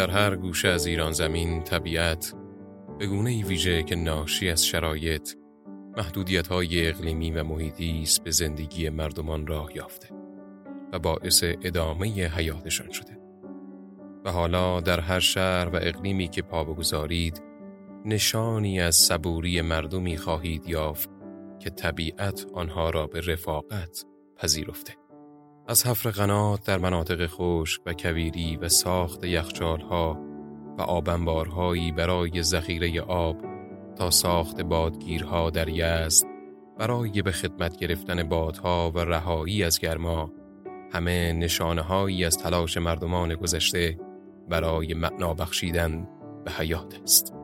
در هر گوشه از ایران زمین طبیعت به گونه ویژه که ناشی از شرایط محدودیت های اقلیمی و محیطی است به زندگی مردمان راه یافته و باعث ادامه حیاتشان شده و حالا در هر شهر و اقلیمی که پا بگذارید نشانی از صبوری مردمی خواهید یافت که طبیعت آنها را به رفاقت پذیرفته. از حفر قنات در مناطق خشک و کویری و ساخت یخچالها و آبنبارهایی برای ذخیره آب تا ساخت بادگیرها در یزد برای به خدمت گرفتن بادها و رهایی از گرما همه نشانه هایی از تلاش مردمان گذشته برای معنا بخشیدن به حیات است.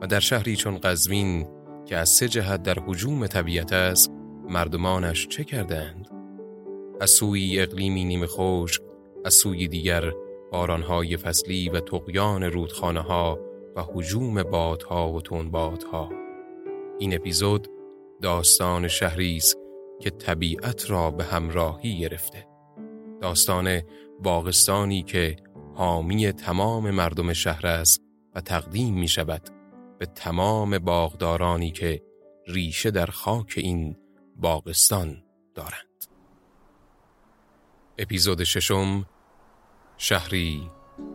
و در شهری چون قزوین که از سه جهت در حجوم طبیعت است مردمانش چه کردند؟ از سوی اقلیمی نیمه خشک از سوی دیگر بارانهای فصلی و تقیان رودخانه ها و حجوم بادها و تنبادها این اپیزود داستان شهری است که طبیعت را به همراهی گرفته. داستان باغستانی که حامی تمام مردم شهر است و تقدیم می شود به تمام باغدارانی که ریشه در خاک این باغستان دارند. اپیزود ششم شهری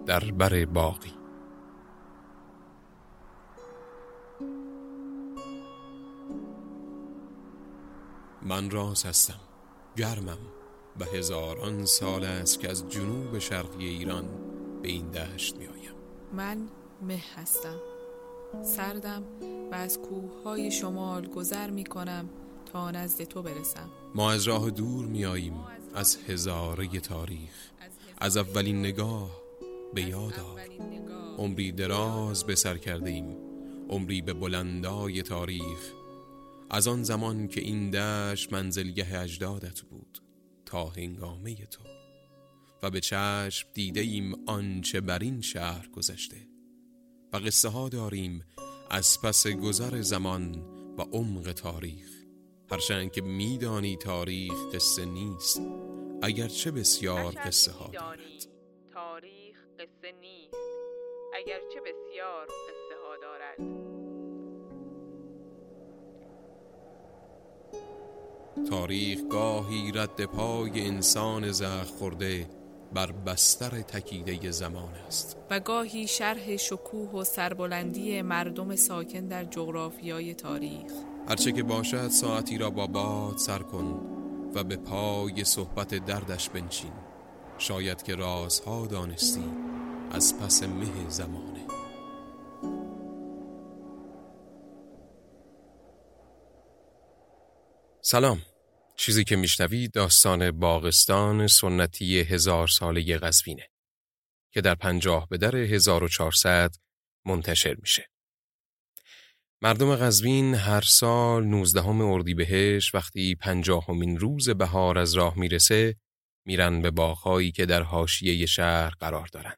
در بر باقی. من راز هستم گرمم و هزاران سال است که از جنوب شرقی ایران به این دشت می آیم. من مه هستم. سردم و از کوههای شمال گذر می کنم تا نزد تو برسم. ما از راه دور می آییم. از هزاره تاریخ. از اولین نگاه به یاد آر عمری دراز به سر کرده ایم عمری به بلندای تاریخ. از آن زمان که این دشت منزلگه اجدادت بود تا هنگامه تو. و به چشم دیده ایم آنچه بر این شهر گذشته. و قصه ها داریم از پس گذر زمان و عمق تاریخ. هرچند که میدانی تاریخ قصه نیست اگرچه بسیار قصه ها دارد. تاریخ قصه نیست اگرچه بسیار قصه ها دارد. تاریخ گاهی رد پای انسان زخ خورده بر بستر تکیده زمان است. و گاهی شرح شکوه و سربلندی مردم ساکن در جغرافیای تاریخ. هرچه که باشد ساعتی را با باد سر کن و به پای صحبت دردش بنشین. شاید که رازها دانستی از پس مه زمانه. سلام. چیزی که میشنوی داستان باغستان سنتی هزار ساله قزوینه که در پنجاه به در 1400 منتشر میشه. مردم قزوین هر سال 19 اردیبهشت وقتی پنجاهمین روز بهار از راه می‌رسه میرن به باغهایی که در حاشیه شهر قرار دارن.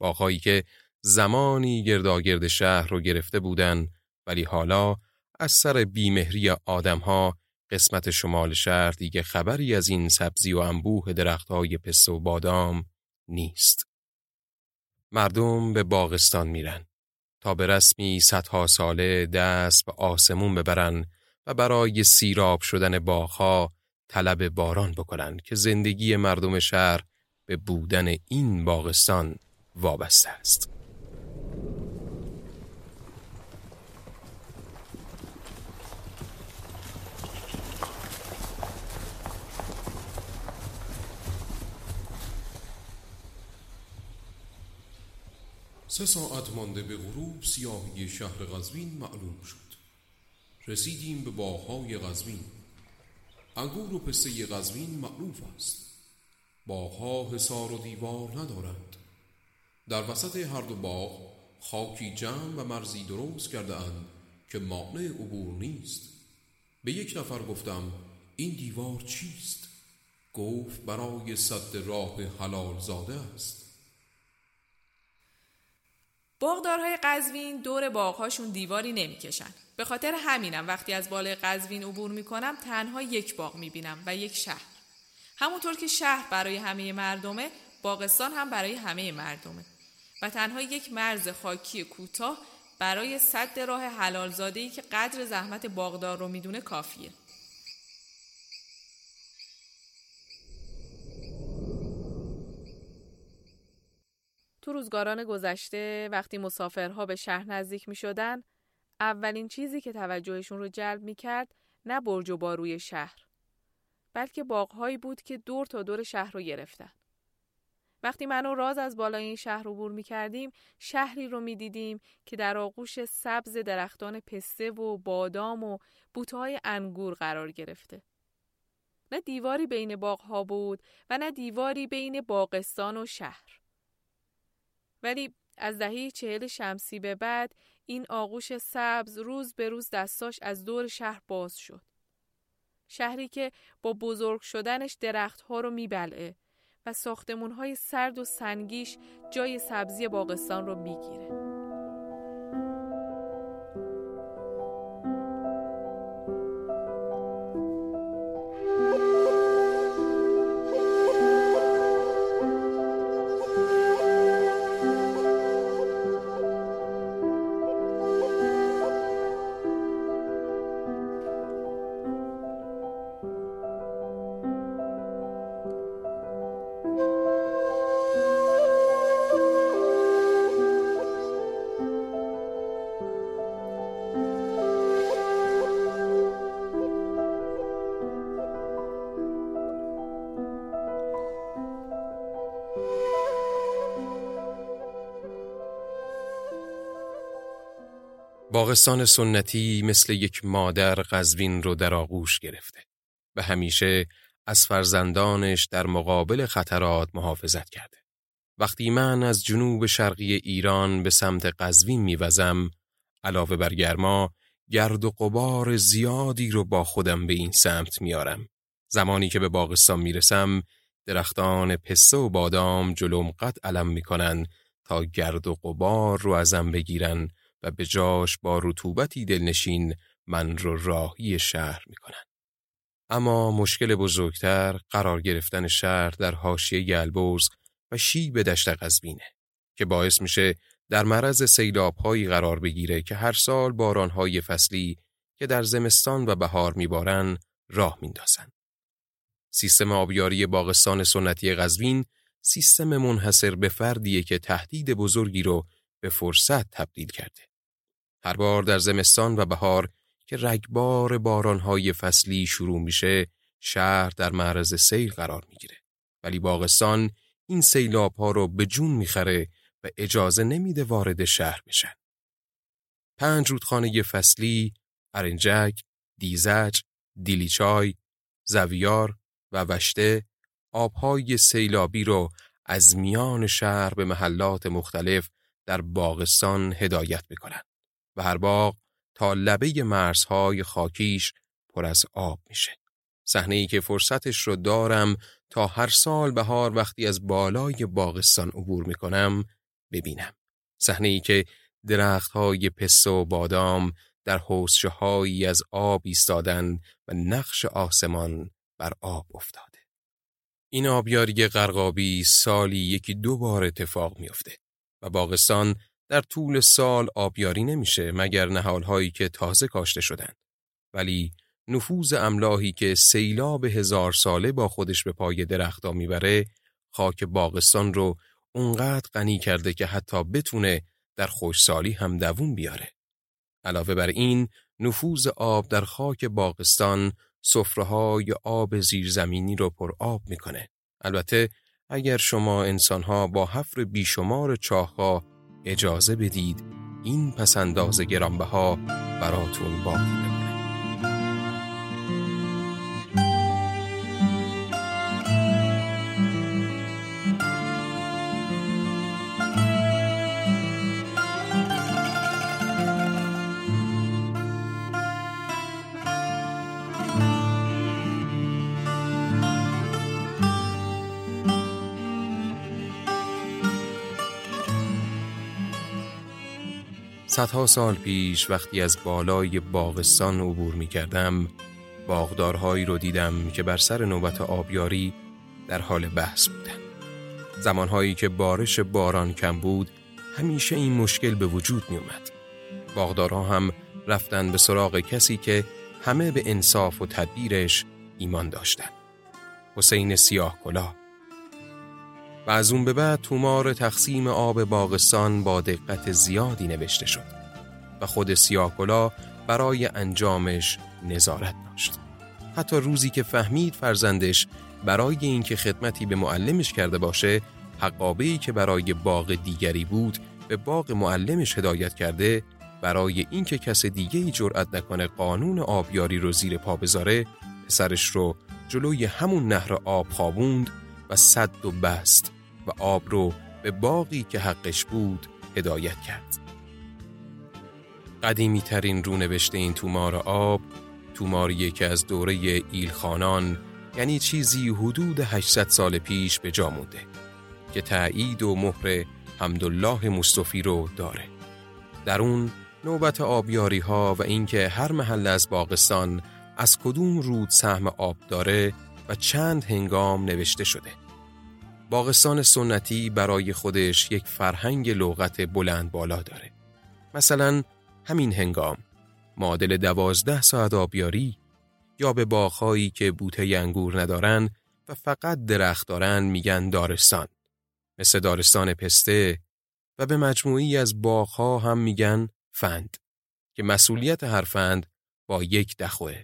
باغهایی که زمانی گرداگرد شهر رو گرفته بودن ولی حالا از سر بیمهری آدمها قسمت شمال شهر دیگه خبری از این سبزی و انبوه درختهای پسته و بادام نیست. مردم به باغستان میرن تا به رسمی صدها ساله دست به آسمون ببرن و برای سیراب شدن باغها طلب باران بکنن که زندگی مردم شهر به بودن این باغستان وابسته است. سه ساعت مانده به غروب سیاهی شهر قزوین معلوم شد. رسیدیم به باغهای قزوین. انگور و پسته قزوین معروف است. باغها حصار و دیوار ندارند. در وسط هر دو باغ خاکی جمع و مرزی درست کرده اند که مانع عبور نیست. به یک نفر گفتم این دیوار چیست؟ گفت برای صد راه حلال زاده است. باغدارهای قزوین دور باغهاشون دیواری نمی‌کشن. به خاطر همینم وقتی از بالای قزوین عبور می‌کنم تنها یک باغ می‌بینم و یک شهر. همونطور که شهر برای همه مردمه باغستان هم برای همه مردمه. و تنها یک مرز خاکی کوتاه برای صد راه حلالزادهی که قدر زحمت باغدار رو می‌دونه کافیه. تو روزگاران گذشته وقتی مسافرها به شهر نزدیک می شدن، اولین چیزی که توجهشون رو جلب می کرد نه برج و باروی شهر بلکه باغهایی بود که دور تا دور شهر رو گرفتن. وقتی من و راز از بالای این شهر عبور می کردیم شهری رو می دیدیم که در آغوش سبز درختان پسته و بادام و بوتهای انگور قرار گرفته. نه دیواری بین باغها بود و نه دیواری بین باغستان و شهر. ولی از دهه چهل شمسی به بعد این آغوش سبز روز به روز دستاش از دور شهر باز شد. شهری که با بزرگ شدنش درختها رو میبلعه و ساختمونهای سرد و سنگیش جای سبزی باغستان رو می‌گیره. باغستان سنتی مثل یک مادر قزوین رو در آغوش گرفته و همیشه از فرزندانش در مقابل خطرات محافظت کرده. وقتی من از جنوب شرقی ایران به سمت قزوین میوزم علاوه بر گرما گرد و قبار زیادی رو با خودم به این سمت میارم. زمانی که به باغستان می‌رسم درختان پسته و بادام جلوم قد علم می‌کنن تا گرد و قبار رو ازم بگیرن و به جاش با رطوبتی دلنشین من رو راهی شهر می کنن. اما مشکل بزرگتر قرار گرفتن شهر در حاشیه گلبرز و شیب دشت قزوینه که باعث میشه در معرض سیلابهایی قرار بگیره که هر سال بارانهای فصلی که در زمستان و بهار میبارن راه میندازن. سیستم آبیاری باغستان سنتی قزوین سیستم منحصر به فردیه که تهدید بزرگی رو به فرصت تبدیل کرده. هر بار در زمستان و بهار که رگبار بارانهای فصلی شروع میشه شهر در معرض سیل قرار می‌گیره ولی باغستان این سیلاب ها رو به جون می‌خره و اجازه نمیده وارد شهر بشن. پنج رودخانه فصلی، ارنجک، دیزج، دیلیچای، زویار و وشته آبهای سیلابی رو از میان شهر به محلات مختلف در باغستان هدایت می‌کنند. و هر باغ تا لبه مرزهای خاکیش پر از آب میشه. صحنه ای که فرصتش رو دارم تا هر سال بهار وقتی از بالای باغستان عبور می‌کنم ببینم. صحنه ای که درختهای پسته و بادام در حوزشه از آب ایستادن و نقش آسمان بر آب افتاده. این آبیاری غرقابی سالی یکی دو بار اتفاق میافته و باغستان در طول سال آبیاری نمیشه مگر نهالهایی که تازه کاشته شدند. ولی نفوذ املاحی که سیلاب هزار ساله با خودش به پای درختا می‌بره خاک باغستان رو اونقدر غنی کرده که حتی بتونه در خوشسالی هم دوون بیاره. علاوه بر این نفوذ آب در خاک باغستان صفرهای آب زیرزمینی رو پر آب می‌کنه. البته اگر شما انسانها با حفر بیشمار چاهها اجازه بدید این پسنداز گرانبها براتون باقی صدها سال پیش وقتی از بالای باغستان عبور می کردم باغدارهایی رو دیدم که بر سر نوبت آبیاری در حال بحث بودن زمانهایی که بارش باران کم بود همیشه این مشکل به وجود می اومد. باغدارها هم رفتن به سراغ کسی که همه به انصاف و تدبیرش ایمان داشتن. حسین سیاه کلا و از اون به بعد تومار تقسیم آب باغستان با دقت زیادی نوشته شد و خود سیاه کلا برای انجامش نظارت داشت. حتی روزی که فهمید فرزندش برای اینکه خدمتی به معلمش کرده باشه حقابهی که برای باغ دیگری بود به باغ معلمش هدایت کرده برای اینکه کس دیگه ای جرأت نکنه قانون آبیاری رو زیر پا بذاره پسرش رو جلوی همون نهر آب خوابوند و صد و بست و آب رو به باقی که حقش بود هدایت کرد. قدیمی ترین رونوشته این تومار آب توماریه که از دوره ایلخانان یعنی چیزی حدود 800 سال پیش به جا مونده که تایید و مهر حمدالله مصطفی رو داره. در اون نوبت آبیاری ها و اینکه هر محل از باغستان از کدوم رود سهم آب داره و چند هنگام نوشته شده. باغستان سنتی برای خودش یک فرهنگ لغت بلند بالا داره. مثلا همین هنگام معادل دوازده ساعت آبیاری یا به باغهایی که بوته انگور ندارن و فقط درخت دارن میگن دارستان. مثل دارستان پسته و به مجموعی از باغها هم میگن فند که مسئولیت هر فند با یک دخوه.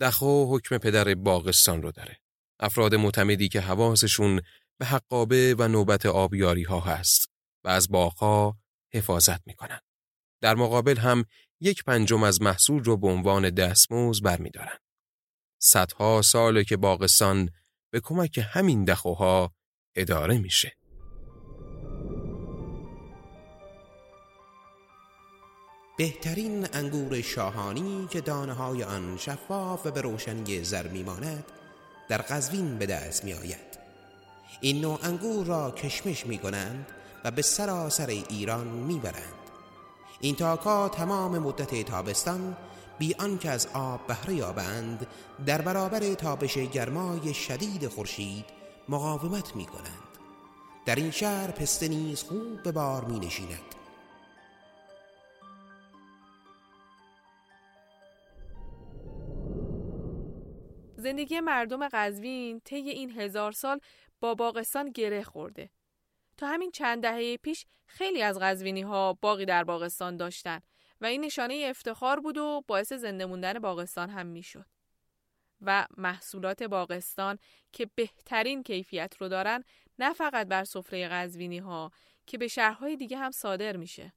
دخو حکم پدر باغستان رو داره. افراد معتمدی که حواسشون به حقابه و نوبت آبیاری ها هست و از باغها حفاظت می‌کنن در مقابل هم یک پنجم از محصول رو به عنوان دستموز برمیدارن. صدها ساله که باغستان به کمک همین دخوها اداره میشه. بهترین انگور شاهانی که دانه های آن شفاف و به روشنی زر میماند در قزوین به دست می آید. این نوع انگور را کشمش می کنند و به سراسر ایران می برند. این تاکا تمام مدت تابستان بی آنکه از آب بهره یابند در برابر تابش گرمای شدید خورشید مقاومت می کنند. در این شهر پسته نیز خوب به بار می نشیند. زندگی مردم قزوین طی این هزار سال با باغستان گره خورده. تا همین چند دهه پیش خیلی از قزوینی ها باقی در باغستان داشتن و این نشانه افتخار بود و باعث زنده موندن باغستان هم می‌شد. و محصولات باغستان که بهترین کیفیت رو دارن نه فقط بر سفره قزوینی ها که به شهرهای دیگه هم صادر میشه.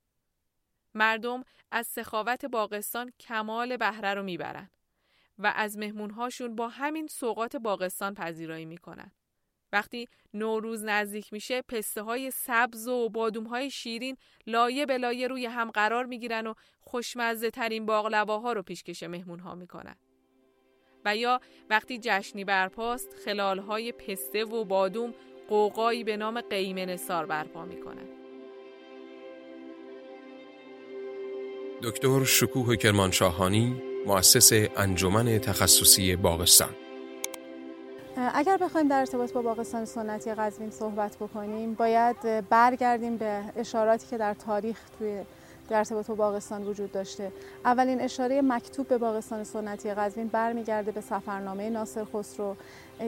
مردم از سخاوت باغستان کمال بهره رو می‌برن و از مهمونهاشون با همین سوقات باغستان پذیرایی می‌کنن. وقتی نوروز نزدیک میشه پسته های سبز و بادوم های شیرین لایه به لایه روی هم قرار می‌گیرن و خوشمزه ترین باقلواها رو پیشکش مهمون ها می‌کنن. و یا وقتی جشنی برپاست خلال های پسته و بادوم قوقایی به نام قیمه نسار برپا می‌کنن. دکتر شکوه کرمانشاهانی مؤسس انجمن تخصصی باغستان اگر بخوایم در ارتباط با باغستان سنتی قزوین صحبت بکنیم باید برگردیم به اشاراتی که در تاریخ توی در ارتباط با باغستان وجود داشته. اولین اشاره مکتوب به باغستان سنتی قزوین برمیگرده به سفرنامه ناصر خسرو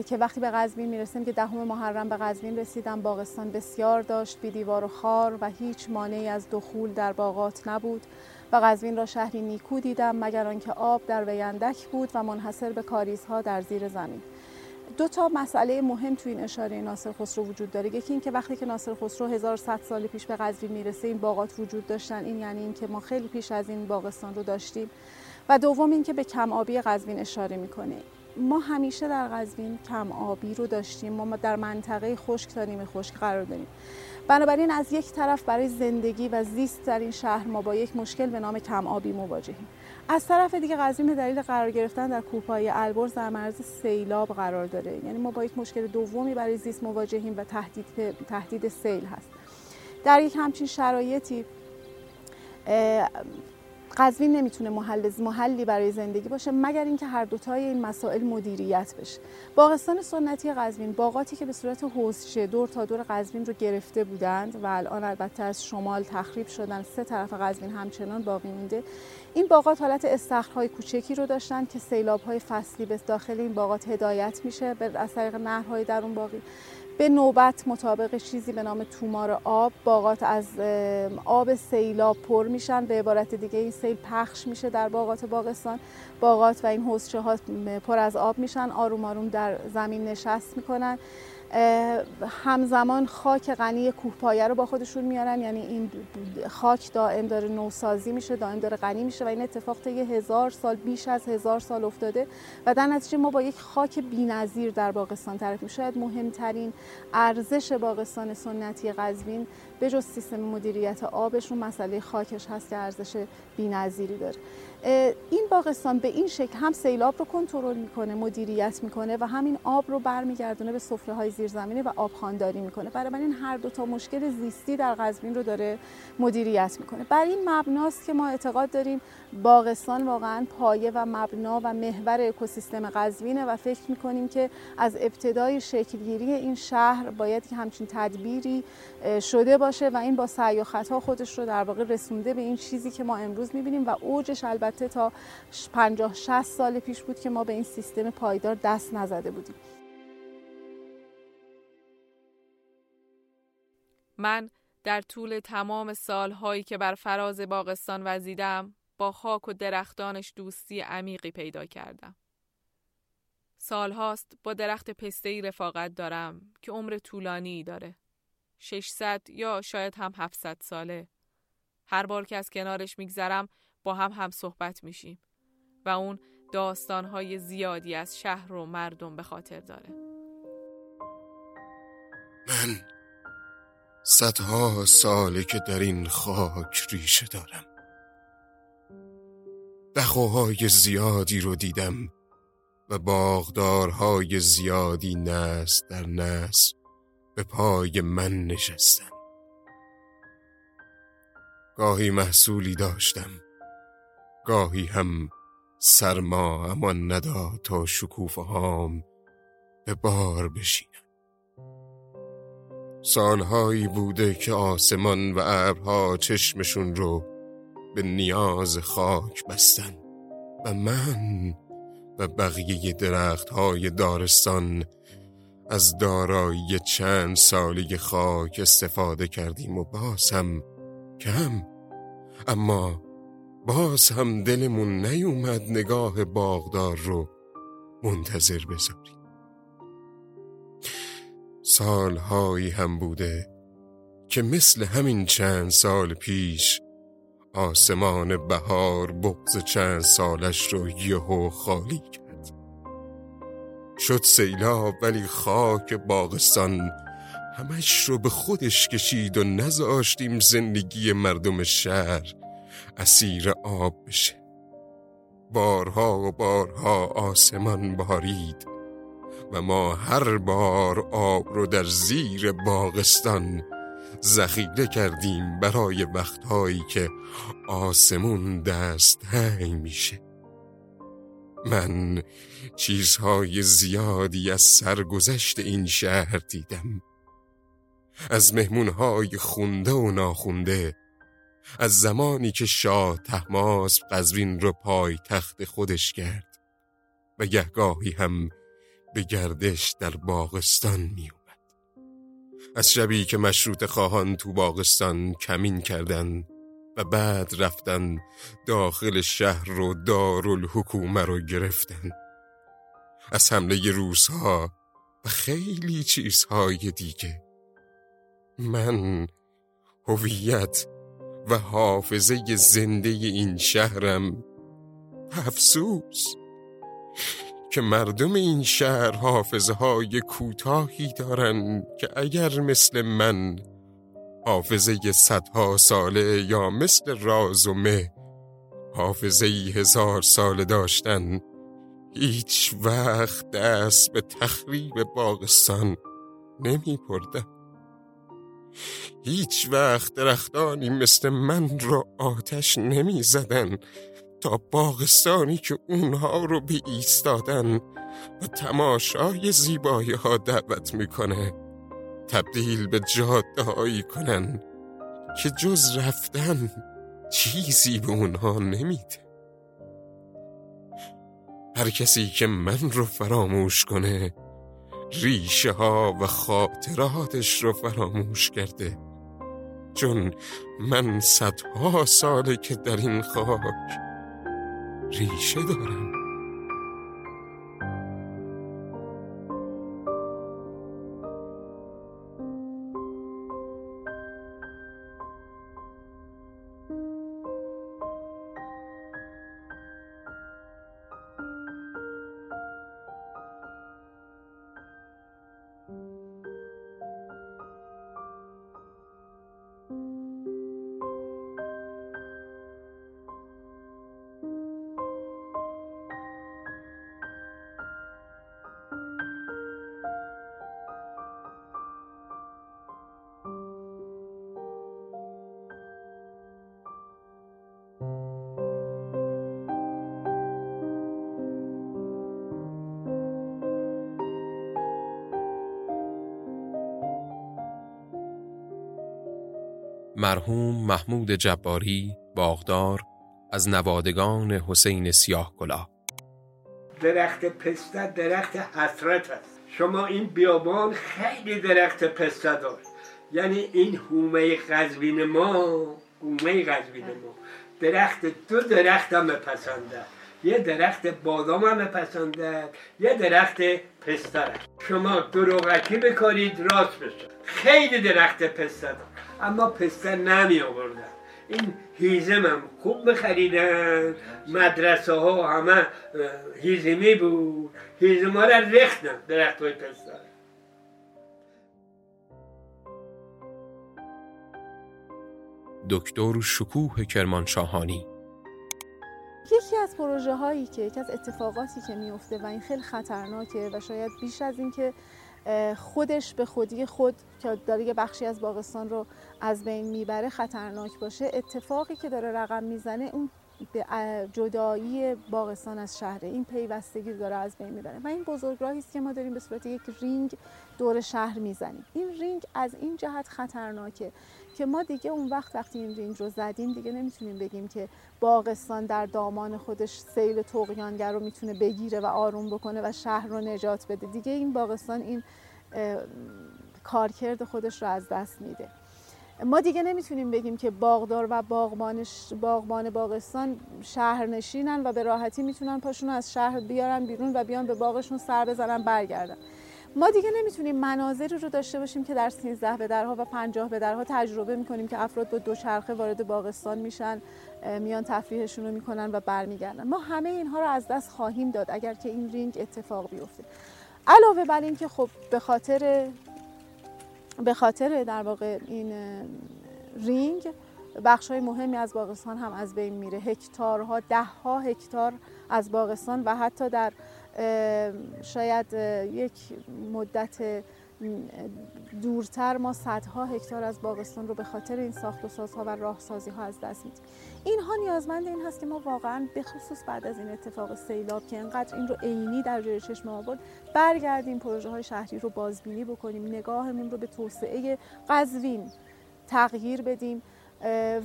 که وقتی به قزوین می‌رسیم که دهم محرم به قزوین رسیدم باغستان بسیار داشت بی دیوار و خار و هیچ مانعی از دخول در باغات نبود. و قزوین را شهری نیکو دیدم مگر آنکه آب در ویندک بود و منحصر به کاریزها در زیر زمین. دو تا مسئله مهم تو این اشاره ناصر خسرو وجود داره. یکی این که وقتی که ناصر خسرو 1100 سال پیش به قزوین می‌رسه این باغات وجود داشتن این یعنی اینکه ما خیلی پیش از این باغستان رو داشتیم. و دوم اینکه به کم آبی قزوین اشاره می‌کنه. ما همیشه در قزوین کم آبی رو داشتیم. ما در منطقه خشک تا خشک قرار داریم. بنابراین از یک طرف برای زندگی و زیست در این شهر ما با یک مشکل به نام کم آبی مواجهیم. از طرف دیگه قزوین به دلیل قرار گرفتن در کوهپایه البرز در معرض سیلاب قرار داره. یعنی ما با یک مشکل دومی برای زیست مواجهیم و تهدید تهدید سیل هست. در یک همچین شرایطی قزوین نمی‌تونه محل محلی برای زندگی باشه مگر اینکه هر دوتای این مسائل مدیریت بشه. باغستان سنتی قزوین باغاتی که به صورت حوزچه دور تا دور قزوین رو گرفته بودند و الان البته از شمال تخریب شدن سه طرف قزوین همچنان باقی مونده. این باغات حالت استخرهای کوچکی رو داشتن که سیلاب‌های فصلی به داخل این باغات هدایت میشه. از طریق نهرهای در اون باقی. به نوبت مطابق چیزی به نام تومار آب باغات از آب سیلاب پر میشن. به عبارت دیگه این سیل پخش میشه در باغات باغستان. باغات و این حوزچه ها پر از آب میشن. آروم آروم در زمین نشست می‌کنن. همزمان خاک غنی کوهپایه رو با خودشون میارن. یعنی این خاک دائم داره نوسازی میشه دائم داره غنی میشه و این اتفاق یه هزار سال بیش از هزار سال افتاده و در نتیجه ما با یک خاک بی‌نظیر در باغستان طرف شاید مهمترین ارزش باغستان سنتی قزوین به جز سیستم مدیریت آبشون مسئله خاکش هست که ارزش بی‌نظیری داره. این باغستان به این شکل هم سیلاب رو کنترل می‌کنه مدیریت می‌کنه و همین آب رو برمیگردونه به سفره های زیرزمینی و آب خانداری می‌کنه. برای این هر دو تا مشکل زیستی در قزوین رو داره مدیریت می‌کنه. بر این مبناست که ما اعتقاد داریم باغستان واقعا پایه و مبنا و محور اکوسیستم قزوینه و فکر می‌کنیم که از ابتدای شکلگیری این شهر باید که همچین تدبیری شده باشه و این با سعی و خطا خودش رو در واقع رسونده به این چیزی که ما امروز می‌بینیم و اوجش البته تا 50 60 سال پیش بود که ما به این سیستم پایدار دست نزده بودیم من در طول تمام سالهایی که بر فراز باغستان وزیدم با خاک و درختانش دوستی عمیقی پیدا کردم. سالهاست با درخت پستهی رفاقت دارم که عمر طولانی داره. 600 یا شاید هم 700 ساله. هر بار که از کنارش میگذرم با هم هم صحبت میشیم و اون داستانهای زیادی از شهر و مردم به خاطر داره. من صدها ساله که در این خاک ریشه دارم. دخوهای زیادی رو دیدم و باغدارهای زیادی نست در نس به پای من نشستن گاهی محصولی داشتم گاهی هم سرما اما نداد تا شکوفه هام به بار بشینم سالهایی بوده که آسمان و ابرها چشمشون رو به نیاز خاک بستن و من و بقیه درخت های دارستان از دارایی چند سالی خاک استفاده کردیم و باز هم کم. اما باز هم دلمون نیومد نگاه باغدار رو منتظر بذاریم. سالهایی هم بوده که مثل همین چند سال پیش آسمان بهار بغز چند سالش رو یهو خالی کرد. شد سیلاب ولی خاک باغستان همش رو به خودش کشید و نذاشتیم زندگی مردم شهر اسیر آب بشه. بارها و بارها آسمان بارید و ما هر بار آب رو در زیر باغستان ذخیره کردیم برای وقتهایی که آسمون دست هنگ میشه. من چیزهای زیادی از سرگذشت این شهر دیدم. از مهمونهای خونده و ناخونده از زمانی که شاه تحماس قزوین رو پای تخت خودش کرد و گهگاهی هم به گردش در باغستان میو از شبی که مشروط خواهان تو باغستان کمین کردن و بعد رفتن داخل شهر رو دارالحکومه رو گرفتن. از حمله روزها و خیلی چیزهای دیگه. من هویت و حافظه زنده این شهرم افسوس که مردم این شهر حافظه های کوتاهی دارن که اگر مثل من حافظه صدها ساله یا مثل راز و مه حافظه هزار ساله داشتن هیچ وقت دست به تخریب باغستان نمی پردن. هیچ وقت درختانی مثل من را آتش نمی زدن تا باغستانی که اونها رو به ایستادن و تماشای زیبایی ها دعوت می‌کنه. تبدیل به جاده هایی کنن که جز رفتن چیزی به اونها نمیده. هر کسی که من رو فراموش کنه ریشه ها و خاطراتش رو فراموش کرده. چون من صدها ساله که در این خاک ریشه دارم. مرحوم محمود جباری باغدار از نوادگان حسین سیاه کلا درخت پسته درخت حسرت است. شما این بیابان خیلی درخت پسته داشت یعنی این هومه قزوین ما هومه قزوین ما. درخت دو درخت هم پسنده. یه درخت بادام هم پسنده یه درخت پسته. شما دروغکی بکارید راست بشه خیلی درخت پسته داشت اما پسته نمی آوردن. این هیزم هم خوب بخریدن مدرسه ها همه هیزمی بود. هیزم ها را رختن درخت های پسته دکتر شکوه کرمانشاهانی. یکی از پروژه هایی که یکی از اتفاقاتی که میفته و این خیلی خطرناکه و شاید بیش از این که خودش به خودی خود که داره یه بخشی از باغستان رو از بین می‌بره خطرناک باشه. اتفاقی که داره رقم می‌زنه اون جدایی باغستان از شهره این پیوستگی داره از بین می‌بره. و این بزرگراهی است که ما داریم به صورت یک رینگ دور شهر می‌زنیم. این رینگ از این جهت خطرناکه. که ما دیگه اون وقت وقتی این رینگ رو زدیم دیگه نمی‌تونیم بگیم که باغستان در دامان خودش سیل طغیانگر رو می‌تونه بگیره و آروم بکنه و شهر رو نجات بده. دیگه این باغستان این کارکرد خودش رو از دست میده. ما دیگه نمی‌تونیم بگیم که باغدار و باغبانش باغبان باغستان شهرنشینن و به راحتی می‌تونن پاشون از شهر بیارن بیرون و بیان به باغشون سر بزنن برگردن. ما دیگه نمی‌تونیم مناظری رو داشته باشیم که در 13 به درها و 50 به درها تجربه می‌کنیم که افراد با دوچرخه وارد باغستان میشن میان تفریحشون رو می‌کنن و برمیگردن. ما همه اینها رو از دست خواهیم داد اگر که این رینگ اتفاق بیفته. علاوه بر این که خب به خاطر به خاطر در واقع این رینگ بخش های مهمی از باغستان هم از بین میره. هکتارها ده ها هکتار از باغستان و حتی در شاید یک مدت دورتر ما صدها هکتار از باغستان رو به خاطر این ساخت و سازها و راهسازی ها از دست میدیم. اینها نیازمند این هست که ما واقعا به خصوص بعد از این اتفاق سیلاب که انقدر این رو عینی در جلوی چشم ما برگردیم پروژه های شهری رو بازبینی بکنیم نگاهمون رو به توسعه قزوین تغییر بدیم.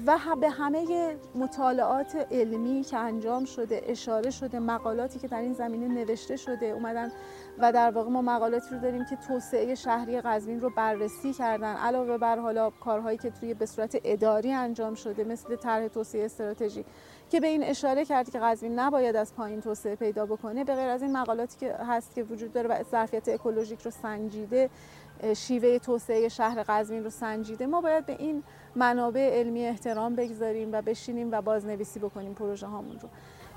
و به همه مطالعات علمی که انجام شده اشاره شده مقالاتی که در این زمینه نوشته شده اومدن و در واقع ما مقالاتی رو داریم که توسعه شهری قزوین رو بررسی کردن. علاوه بر حالا کارهایی که توی به صورت اداری انجام شده مثل طرح توسعه استراتژی که به این اشاره کرد که قزوین نباید از پایین توسعه پیدا بکنه به غیر از این مقالاتی که هست که وجود داره و ظرفیت اکولوژیک رو سنجیده شیوه توسعه شهر قزوین رو سنجیده ما باید به این منابع علمی احترام بگذاریم و بشینیم و بازنویسی بکنیم پروژه هامون رو.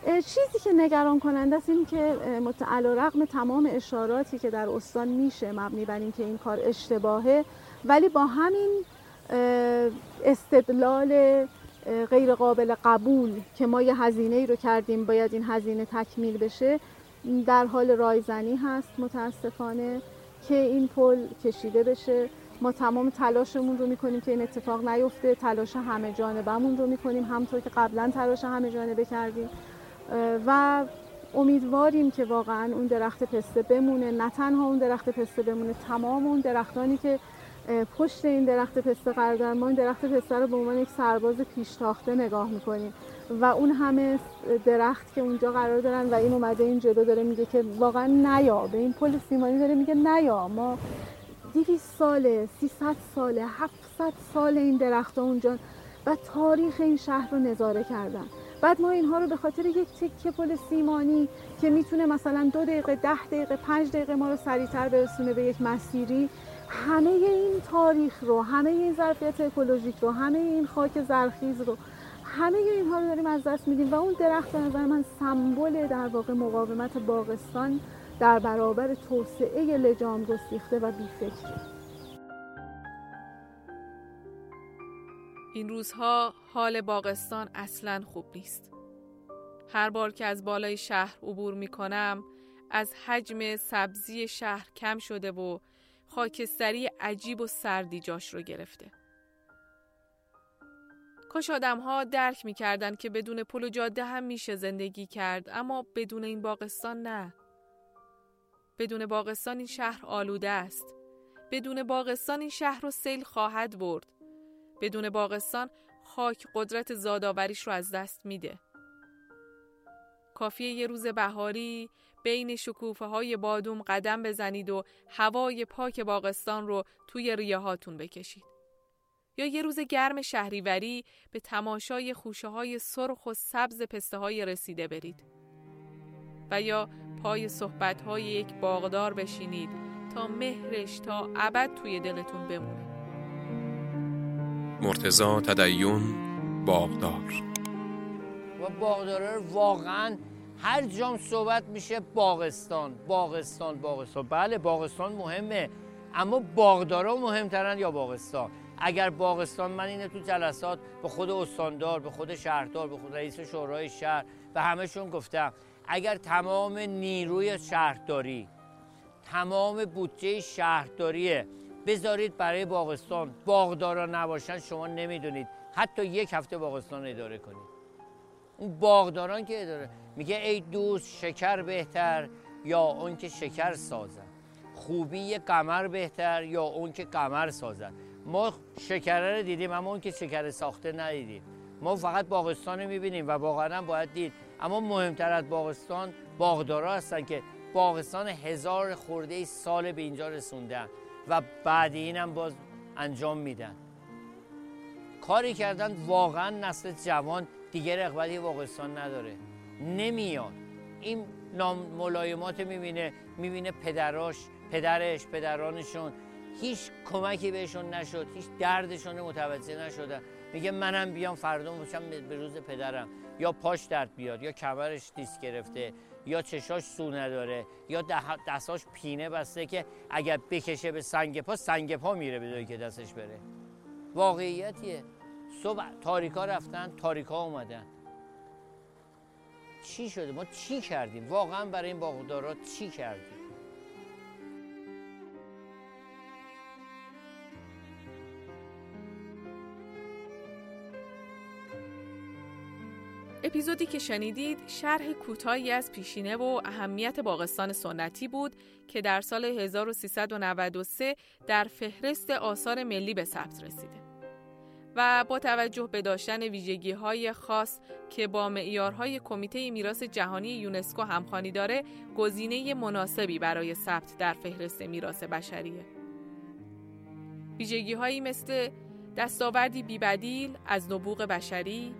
چیزی که نگران کننده است این که علا رقم تمام اشاراتی که در استان میشه مبنی بر اینکه این کار اشتباهه ولی با همین استدلال غیر قابل قبول که ما یه هزینه ای رو کردیم باید این هزینه تکمیل بشه در حال رایزنی هست متاسفانه که این پل کشیده بشه. ما تمام تلاشمون رو می‌کنیم که این اتفاق نیفته. تلاش همه جانبمون رو می‌کنیم همطور که قبلا تلاش همه جانبه کردیم. و امیدواریم که واقعا اون درخت پسته بمونه. نه تنها اون درخت پسته بمونه تمام اون درختانی که پشت این درخت پسته قرار دارن ما این درخت پسته رو به عنوان یک سرباز پیشتاخته نگاه می‌کنیم. و اون همه درخت که اونجا قرار دارن و این اومده این جلو داره میگه که واقعا نیا. به این پل سیمانی داره میگه نیا. ما 200 ساله 300 ساله 700 سال این درخت اونجا. و تاریخ این شهر رو نظاره کردن. بعد ما اینها رو به خاطر یک تکه پل سیمانی که می‌تونه مثلا دو دقیقه ده دقیقه پنج دقیقه ما رو سریعتر برسونه به یک مسیری همه این تاریخ رو همه این ظرفیت اکولوژیک رو همه این خاک زرخیز رو همه اینها رو داریم از دست میدیم. و اون درخت به نظر من سمبل در واقع مقاومت باغستان در برابر توسعه لجام گسیخته و بیفکره این روزها حال باغستان اصلا خوب نیست. هر بار که از بالای شهر عبور می کنم از حجم سبزی شهر کم شده و خاکستری عجیب و سردی جاش رو گرفته. کاش آدم ها درک می کردن که بدون پل و جاده هم میشه زندگی کرد اما بدون این باغستان نه. بدون باغستان این شهر آلوده است. بدون باغستان این شهر رو سیل خواهد برد. بدون باغستان خاک قدرت زادآوریش رو از دست میده. کافیه یه روز بهاری بین شکوفه های بادوم قدم بزنید و هوای پاک باغستان رو توی ریه هاتون بکشید. یا یه روز گرم شهریوری به تماشای خوشه های سرخ و سبز پسته های رسیده برید. و یا پای صحبت های یک باغدار بشینید تا مهرش تا ابد توی دلتون بمونه. مرتزا تدیون باغدار. و باغدارا واقعا هر جام صحبت میشه باغستان باغستان باغستان. بله باغستان مهمه. اما باغدارا مهمترن یا باغستان اگر باغستان من اینه تو جلسات به خود استاندار به خود شهردار به خود رئیس شورای شهر به همهشون گفتم. اگر تمام نیروی شهرداری تمام بودجه شهرداری بذارید برای باغستان باغدارا نباشن شما نمی‌دونید. حتی یک هفته باغستان اداره کنید. اون باغداران که اداره میگه ای دوست شکر بهتر یا اون که شکر سازن. خوبی قمر بهتر یا اون که قمر سازن. ما شکر رو دیدیم اما اون که شکر ساخته ندیدیم. ما فقط باغستان رو می‌بینیم و واقعا باید دید اما مهمتر از باغستان باغدارا هستن که باغستان هزار خورده سال به اینجا رسوندن و بعد اینم باز انجام میدن. کاری کردن واقعا نسل جوان دیگه رغبتی واقعستان نداره. نمیاد. این ملایمات می‌بینه می‌بینه پدراش پدرش پدرانشون. هیچ کمکی بهشون نشد هیچ دردشون متوجه نشدن. میگه منم بیام فردا باشم به روز پدرم. یا پاش درد بیاد یا کمرش دیس گرفته یا چشاش سو نداره یا دستاش پینه بسته که اگر بکشه به سنگ پا سنگ پا میره به که دستش بره. واقعیتیه. صبح تاریکا رفتن تاریکا اومدن. چی شده؟ ما چی کردیم؟ واقعا برای این باغدارا چی کردیم؟ اپیزودی که شنیدید شرح کوتاهی از پیشینه و اهمیت باغستان سنتی بود که در سال 1393 در فهرست آثار ملی به ثبت رسیده. و با توجه به داشتن ویژگی های خاص که با معیارهای کمیته میراث جهانی یونسکو همخوانی داره گزینه مناسبی برای ثبت در فهرست میراث بشریه. ویژگی هایی مثل دستاوردی بیبدیل از نبوغ بشری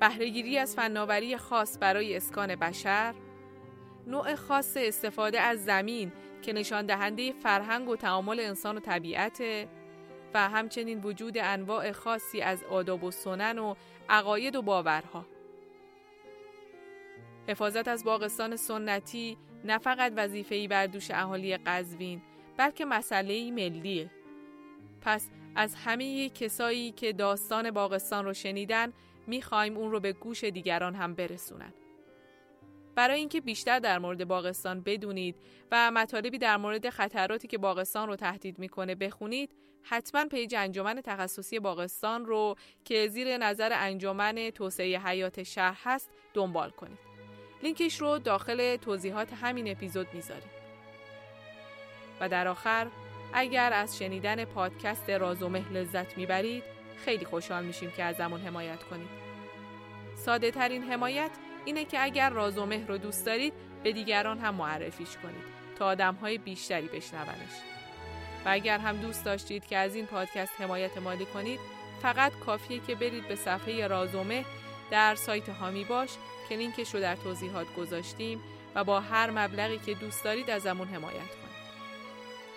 بهرهگیری از فناوری خاص برای اسکان بشر، نوع خاص استفاده از زمین که نشان دهنده فرهنگ و تعامل انسان و طبیعت و همچنین وجود انواع خاصی از آداب و سنن و عقاید و باورها. حفاظت از باغستان سنتی نه فقط وظیفه‌ای بر دوش اهالی قزوین بلکه مسئله ملیه. پس از همه کسایی که داستان باغستان رو شنیدن می‌خوایم اون رو به گوش دیگران هم برسونیم. برای اینکه بیشتر در مورد باغستان بدونید و مطالبی در مورد خطراتی که باغستان رو تهدید می‌کنه بخونید حتما page انجمن تخصصی باغستان رو که زیر نظر انجمن توسعه حیات شهر هست دنبال کنید. لینکش رو داخل توضیحات همین اپیزود می‌ذاریم. و در آخر اگر از شنیدن پادکست رازومه لذت می‌برید خیلی خوشحال میشیم که ازمون حمایت کنید. ساده ترین حمایت اینه که اگر رازومه رو دوست دارید به دیگران هم معرفیش کنید تا آدم های بیشتری بشنونش. و اگر هم دوست داشتید که از این پادکست حمایت مالی کنید فقط کافیه که برید به صفحه رازومه در سایت هامی باش که لینکش رو در توضیحات گذاشتیم و با هر مبلغی که دوست دارید ازمون حمایت کنید.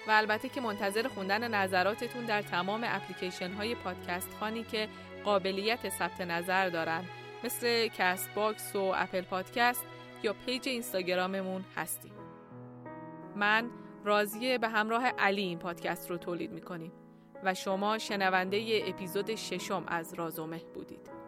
و البته که منتظر خوندن نظراتتون در تمام اپلیکیشن های پادکست خوانی که قابلیت ثبت نظر دارن مثل Castbox و Apple Podcast یا page اینستاگراممون هستیم. من راضیه به همراه علی این پادکست رو تولید می‌کنیم و شما شنونده اپیزود ششم از رازومه بودید.